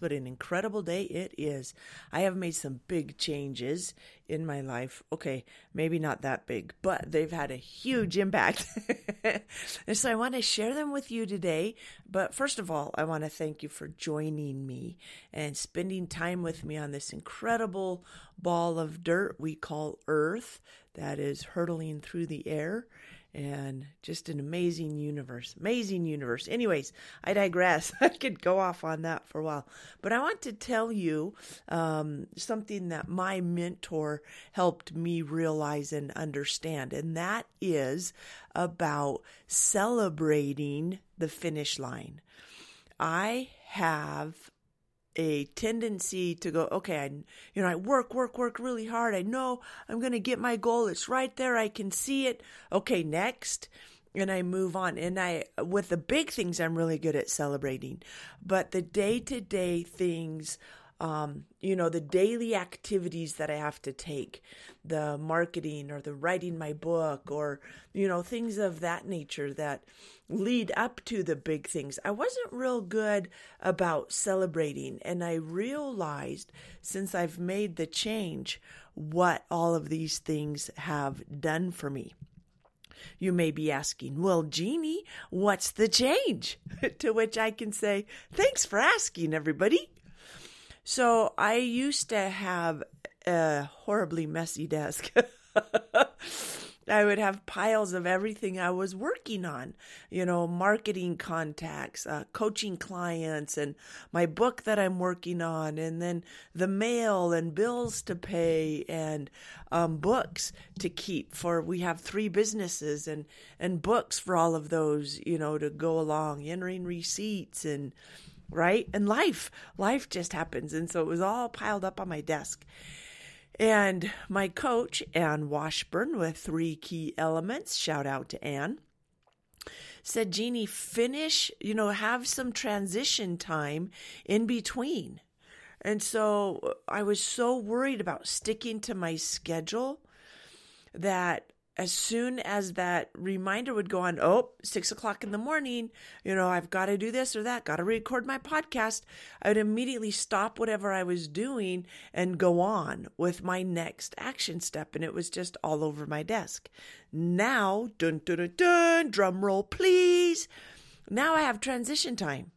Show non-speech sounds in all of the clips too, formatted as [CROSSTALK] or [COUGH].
What an incredible day it is. I have made some big changes in my life. Okay, maybe not that big, but they've had a huge impact. [LAUGHS] and so I want to share them with you today. But first of all, I want to thank you for joining me and spending time with me on this incredible ball of dirt we call Earth that is hurtling through the air and just an amazing universe. Amazing universe. Anyways, I digress. [LAUGHS] I could go off on that for a while, but I want to tell you um, something that my mentor helped me realize and understand, and that is about celebrating the finish line. I have a tendency to go, okay, I, you know, I work, work, work really hard. I know I'm going to get my goal. It's right there. I can see it. Okay, next. And I move on. And I, with the big things, I'm really good at celebrating. But the day to day things, um, you know, the daily activities that I have to take, the marketing or the writing my book or, you know, things of that nature that lead up to the big things. I wasn't real good about celebrating. And I realized since I've made the change what all of these things have done for me. You may be asking, well, Jeanie, what's the change? [LAUGHS] to which I can say, thanks for asking, everybody. So I used to have a horribly messy desk. [LAUGHS] I would have piles of everything I was working on, you know, marketing contacts, uh, coaching clients, and my book that I'm working on, and then the mail and bills to pay, and um, books to keep. For we have three businesses, and and books for all of those, you know, to go along, entering receipts and right? And life, life just happens. And so it was all piled up on my desk. And my coach, Ann Washburn, with three key elements, shout out to Ann, said, Jeanie, finish, you know, have some transition time in between. And so I was so worried about sticking to my schedule that as soon as that reminder would go on, oh, six o'clock in the morning, you know, I've got to do this or that, got to record my podcast, I would immediately stop whatever I was doing and go on with my next action step. And it was just all over my desk. Now, dun dun dun dun, drum roll, please. Now I have transition time.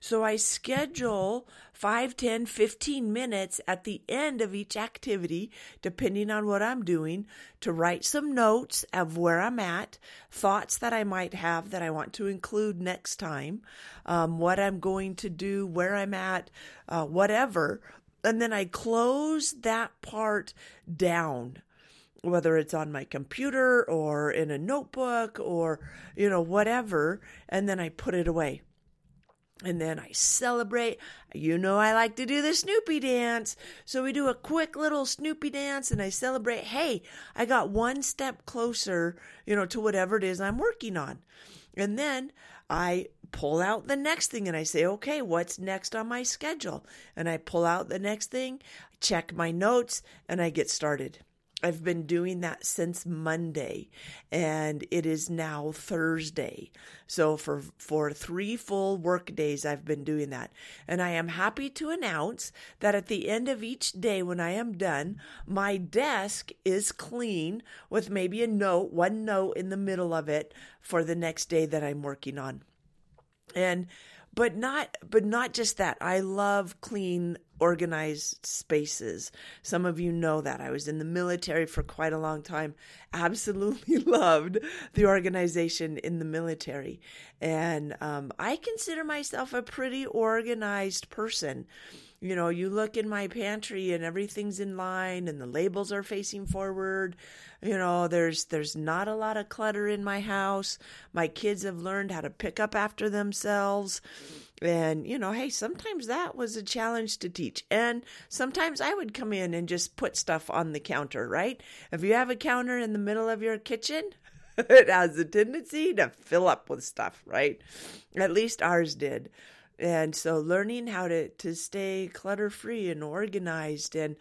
So I schedule 5, 10, 15 minutes at the end of each activity, depending on what I'm doing, to write some notes of where I'm at, thoughts that I might have that I want to include next time, um, what I'm going to do, where I'm at, uh, whatever. And then I close that part down whether it's on my computer or in a notebook or you know whatever and then I put it away and then I celebrate. You know, I like to do the Snoopy dance. So we do a quick little Snoopy dance and I celebrate. Hey, I got one step closer, you know, to whatever it is I'm working on. And then I pull out the next thing and I say, okay, what's next on my schedule? And I pull out the next thing, check my notes, and I get started. I've been doing that since Monday and it is now Thursday. So for for 3 full work days I've been doing that. And I am happy to announce that at the end of each day when I am done, my desk is clean with maybe a note, one note in the middle of it for the next day that I'm working on. And but not but not just that. I love clean organized spaces. Some of you know that. I was in the military for quite a long time. Absolutely [LAUGHS] loved the organization in the military. And um, i consider myself a pretty organized person you know, you look in my pantry and everything's in line and the labels are facing forward. You know, there's there's not a lot of clutter in my house. My kids have learned how to pick up after themselves. And, you know, hey, sometimes that was a challenge to teach. And sometimes I would come in and just put stuff on the counter, right? If you have a counter in the middle of your kitchen, [LAUGHS] it has a tendency to fill up with stuff, right? At least ours did. And so learning how to, to stay clutter free and organized and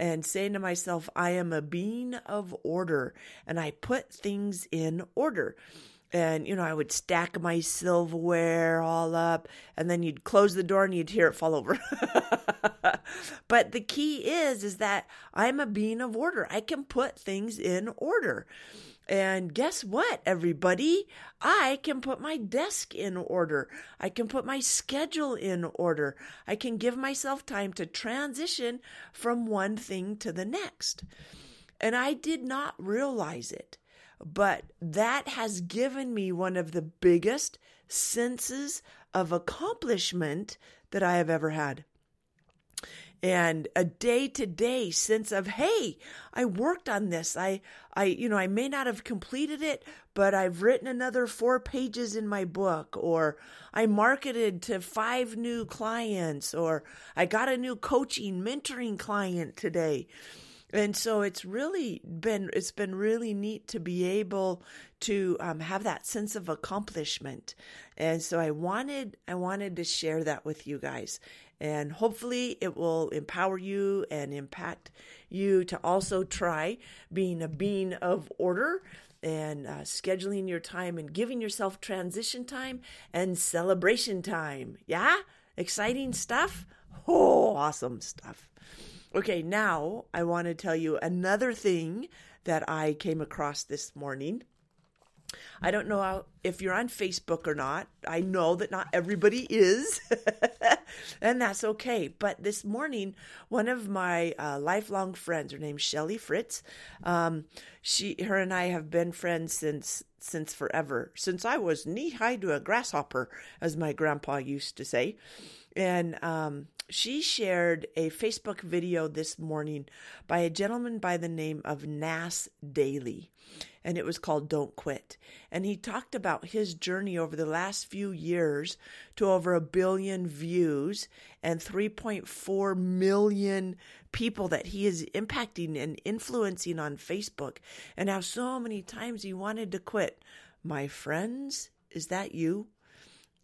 and saying to myself, I am a being of order and I put things in order. And you know i would stack my silverware all up and then you'd close the door and you'd hear it fall over [LAUGHS] but the key is is that i'm a being of order i can put things in order and guess what, everybody? I can put my desk in order. I can put my schedule in order. I can give myself time to transition from one thing to the next. And I did not realize it, but that has given me one of the biggest senses of accomplishment that I have ever had. And a day to day sense of hey i worked on this. I i you know i may not have completed it but i've written another 4 pages in my book or i marketed to 5 new clients or i got a new coaching mentoring client today and so it's really been it's been really neat to be able to um, have that sense of accomplishment and so i wanted i wanted to share that with you guys and hopefully it will empower you and impact you to also try being a being of order and uh, scheduling your time and giving yourself transition time and celebration time. Yeah? Exciting stuff? Oh, awesome stuff. Okay, now I want to tell you another thing that I came across this morning. I don't know how, if you're on Facebook or not. I know that not everybody is, [LAUGHS] and that's okay. But this morning, one of my uh, lifelong friends, her name's Shelly Fritz, um, she, her and I have been friends since since forever, since I was knee high to a grasshopper, as my grandpa used to say, and um, she shared a Facebook video this morning by a gentleman by the name of Nas Daily, and it was called Don't Quit. And he talked about his journey over the last few years to over a billion views and 3.4 million people that he is impacting and influencing on Facebook, and how so many times he wanted to quit. My friends, is that you?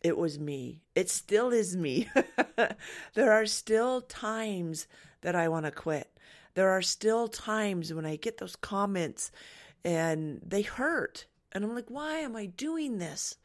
It was me. It still is me. [LAUGHS] there are still times that I want to quit. There are still times when I get those comments and they hurt. And I'm like, why am I doing this?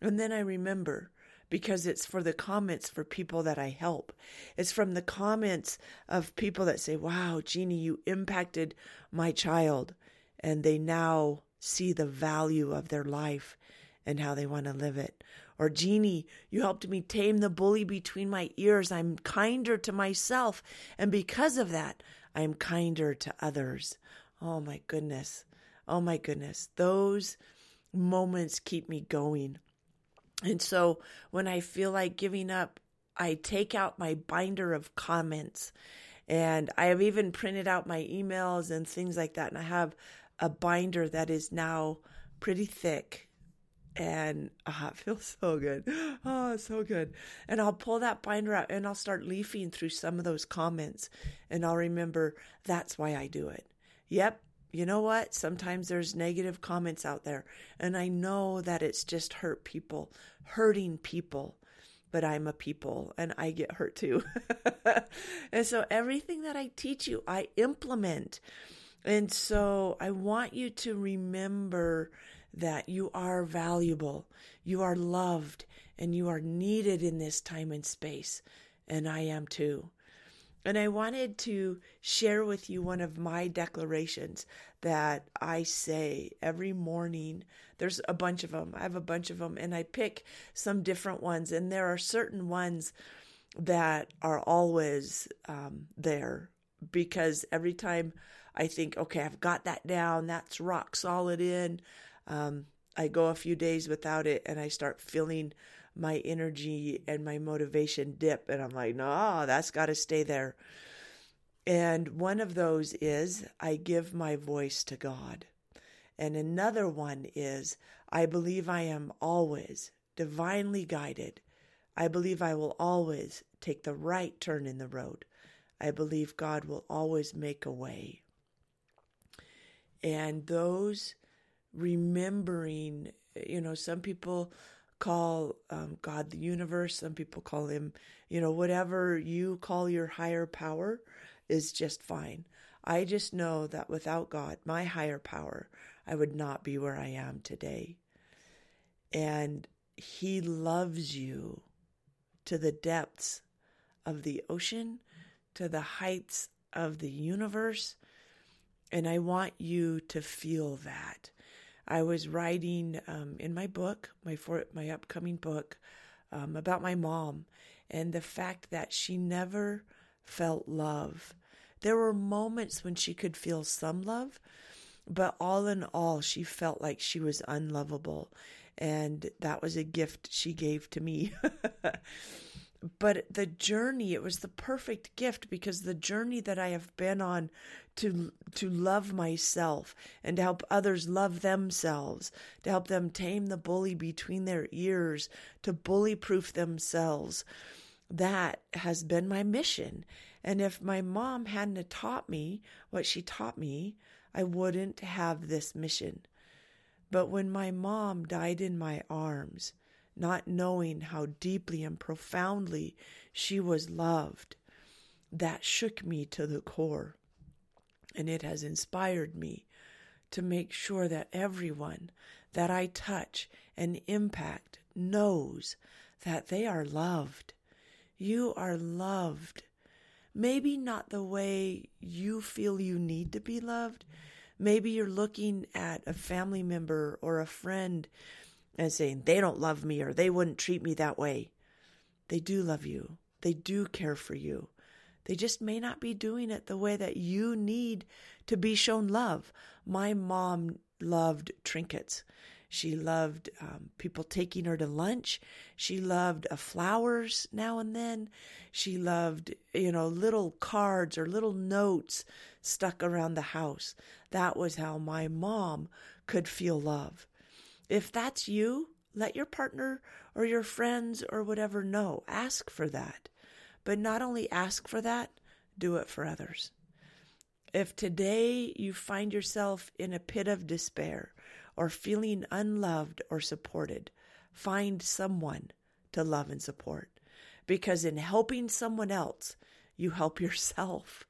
And then I remember because it's for the comments for people that I help. It's from the comments of people that say, wow, Jeanie, you impacted my child. And they now see the value of their life and how they want to live it. Or, Jeanie, you helped me tame the bully between my ears. I'm kinder to myself. And because of that, I'm kinder to others. Oh my goodness. Oh my goodness. Those moments keep me going. And so when I feel like giving up, I take out my binder of comments. And I have even printed out my emails and things like that. And I have a binder that is now pretty thick and uh, [LAUGHS] it feels so good. Oh, so good. And I'll pull that binder out and I'll start leafing through some of those comments and I'll remember that's why I do it. Yep. You know what? Sometimes there's negative comments out there and I know that it's just hurt people, hurting people, but I'm a people and I get hurt too. [LAUGHS] and so everything that I teach you, I implement. And so I want you to remember that you are valuable, you are loved, and you are needed in this time and space. And I am too. And I wanted to share with you one of my declarations that I say every morning. There's a bunch of them. I have a bunch of them, and I pick some different ones. And there are certain ones that are always um, there because every time I think, okay, I've got that down, that's rock solid in, um, I go a few days without it and I start feeling my energy and my motivation dip. And I'm like, no, that's got to stay there. And one of those is I give my voice to God. And another one is I believe I am always divinely guided. I believe I will always take the right turn in the road. I believe God will always make a way. And those remembering, you know, some people call um, God the universe, some people call him, you know, whatever you call your higher power is just fine. I just know that without God, my higher power, I would not be where I am today. and He loves you to the depths of the ocean, to the heights of the universe. And I want you to feel that. I was writing um, in my book, my for, my upcoming book, um, about my mom and the fact that she never felt love. There were moments when she could feel some love, but all in all, she felt like she was unlovable. And that was a gift she gave to me. [LAUGHS] but the journey it was the perfect gift because the journey that i have been on to to love myself and to help others love themselves to help them tame the bully between their ears to bully proof themselves. That has been my mission. And if my mom hadn't taught me what she taught me i wouldn't have this mission. But when my mom died in my arms not knowing how deeply and profoundly she was loved, that shook me to the core. And it has inspired me to make sure that everyone that I touch and impact knows that they are loved. You are loved. Maybe not the way you feel you need to be loved. Maybe you're looking at a family member or a friend and saying they don't love me or they wouldn't treat me that way. They do love you. They do care for you. They just may not be doing it the way that you need to be shown love. My mom loved trinkets. She loved um, people taking her to lunch. She loved uh, flowers now and then. She loved, you know, little cards or little notes stuck around the house. That was how my mom could feel love. If that's you, let your partner or your friends or whatever know. Ask for that. But not only ask for that, do it for others. If today you find yourself in a pit of despair or feeling unloved or supported, find someone to love and support. Because in helping someone else, you help [LAUGHS] yourself.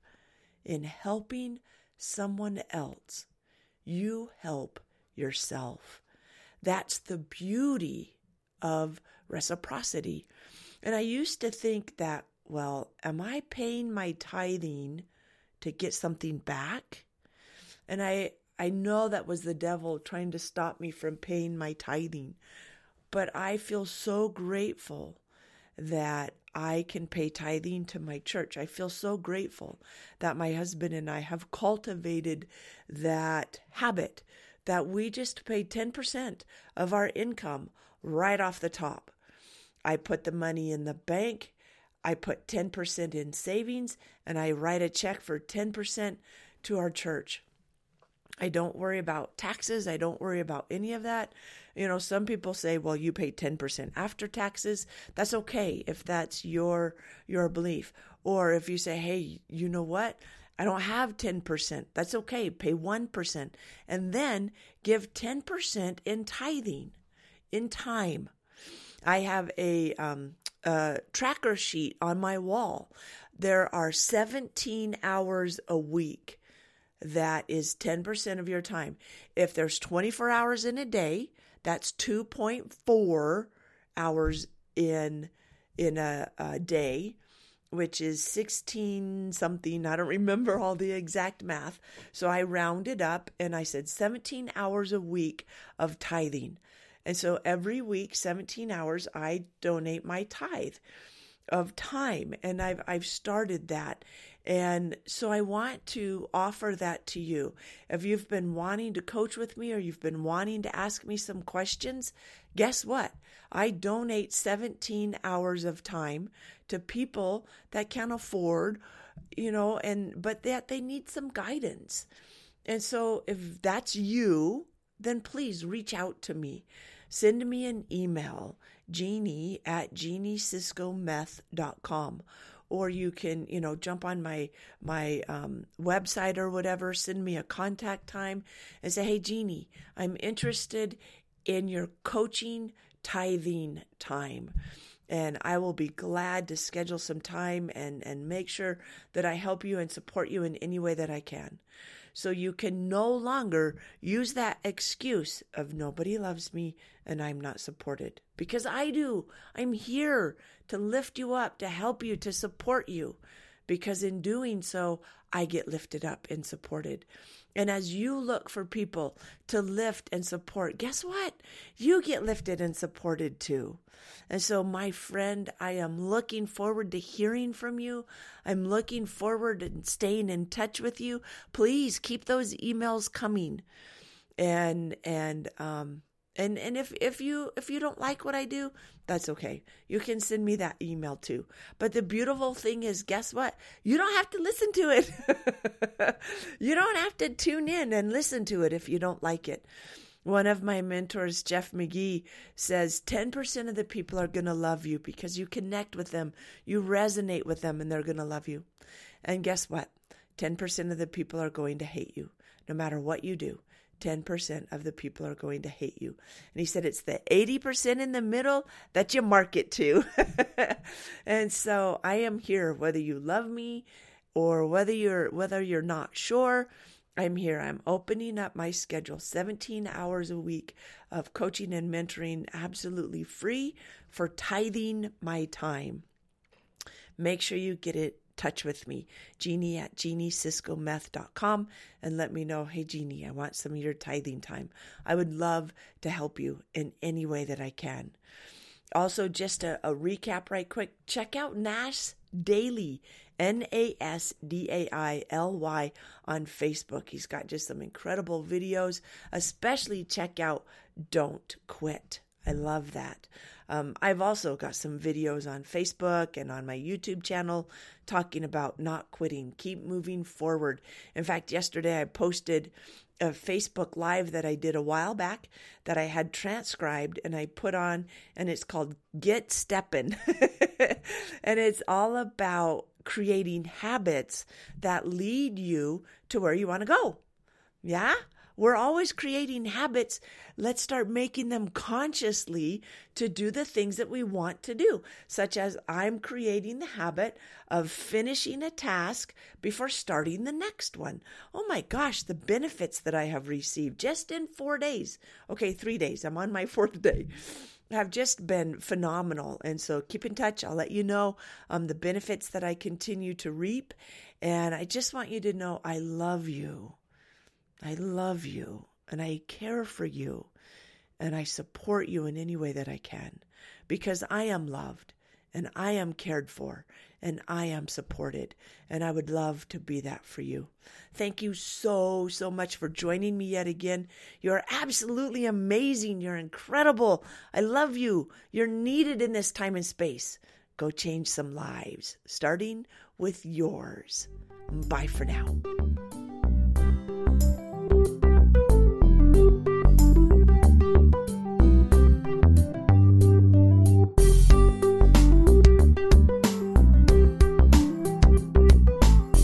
In helping someone else, you help yourself. That's the beauty of reciprocity. And I used to think that, well, am I paying my tithing to get something back? And I I know that was the devil trying to stop me from paying my tithing. But I feel so grateful that I can pay tithing to my church. I feel so grateful that my husband and I have cultivated that habit that we just pay 10% of our income right off the top. I put the money in the bank, I put 10% in savings, and I write a check for 10% to our church. I don't worry about taxes. I don't worry about any of that. You know, some people say, well, you pay 10% after taxes. That's okay if that's your your belief. Or if you say, hey, you know what? I don't have 10%. That's okay. Pay 1%. And then give 10% in tithing, in time. I have a, um, a tracker sheet on my wall. There are 17 hours a week. That is 10% of your time. If there's 24 hours in a day, that's 2.4 hours in in a, a day which is 16 something. I don't remember all the exact math. So I rounded up and I said 17 hours a week of tithing. And so every week, 17 hours, I donate my tithe of time. And I've, I've started that. And so I want to offer that to you. If you've been wanting to coach with me or you've been wanting to ask me some questions, guess what? I donate 17 hours of time to people that can afford, you know, and but that they need some guidance. And so if that's you, then please reach out to me. Send me an email, jeanie at jeanieciscometh.com or you can you know jump on my my um, website or whatever send me a contact time and say hey jeanie i'm interested in your coaching tithing time and I will be glad to schedule some time and, and make sure that I help you and support you in any way that I can. So you can no longer use that excuse of nobody loves me and I'm not supported. Because I do. I'm here to lift you up, to help you, to support you. Because in doing so, I get lifted up and supported. And as you look for people to lift and support, guess what? You get lifted and supported too. And so, my friend, I am looking forward to hearing from you. I'm looking forward to staying in touch with you. Please keep those emails coming. And, and, um, and and if if you if you don't like what I do, that's okay. You can send me that email too. But the beautiful thing is guess what? You don't have to listen to it. [LAUGHS] you don't have to tune in and listen to it if you don't like it. One of my mentors, Jeff McGee, says 10% of the people are going to love you because you connect with them, you resonate with them, and they're going to love you. And guess what? 10% of the people are going to hate you, no matter what you do. 10% of the people are going to hate you. And he said it's the 80% in the middle that you market to. [LAUGHS] and so I am here whether you love me or whether you're whether you're not sure. I'm here. I'm opening up my schedule 17 hours a week of coaching and mentoring absolutely free for tithing my time. Make sure you get it touch with me, Jeanie at jeanieciscometh.com, and let me know, hey, Jeanie, I want some of your tithing time. I would love to help you in any way that I can. Also, just a, a recap right quick check out Nas Daily, N A S D A I L Y, on Facebook. He's got just some incredible videos, especially check out Don't Quit. I love that. Um, I've also got some videos on Facebook and on my YouTube channel talking about not quitting, keep moving forward. In fact, yesterday I posted a Facebook Live that I did a while back that I had transcribed and I put on, and it's called Get Steppin'. [LAUGHS] and it's all about creating habits that lead you to where you want to go. Yeah? We're always creating habits. Let's start making them consciously to do the things that we want to do, such as I'm creating the habit of finishing a task before starting the next one. Oh my gosh, the benefits that I have received just in four days. Okay, three days. I'm on my [LAUGHS] fourth day have just been phenomenal. And so keep in touch. I'll let you know um, the benefits that I continue to reap. And I just want you to know I love you. I love you and I care for you and I support you in any way that I can because I am loved and I am cared for and I am supported. And I would love to be that for you. Thank you so, so much for joining me yet again. You're absolutely amazing. You're incredible. I love you. You're needed in this time and space. Go change some lives, starting with yours. Bye for now.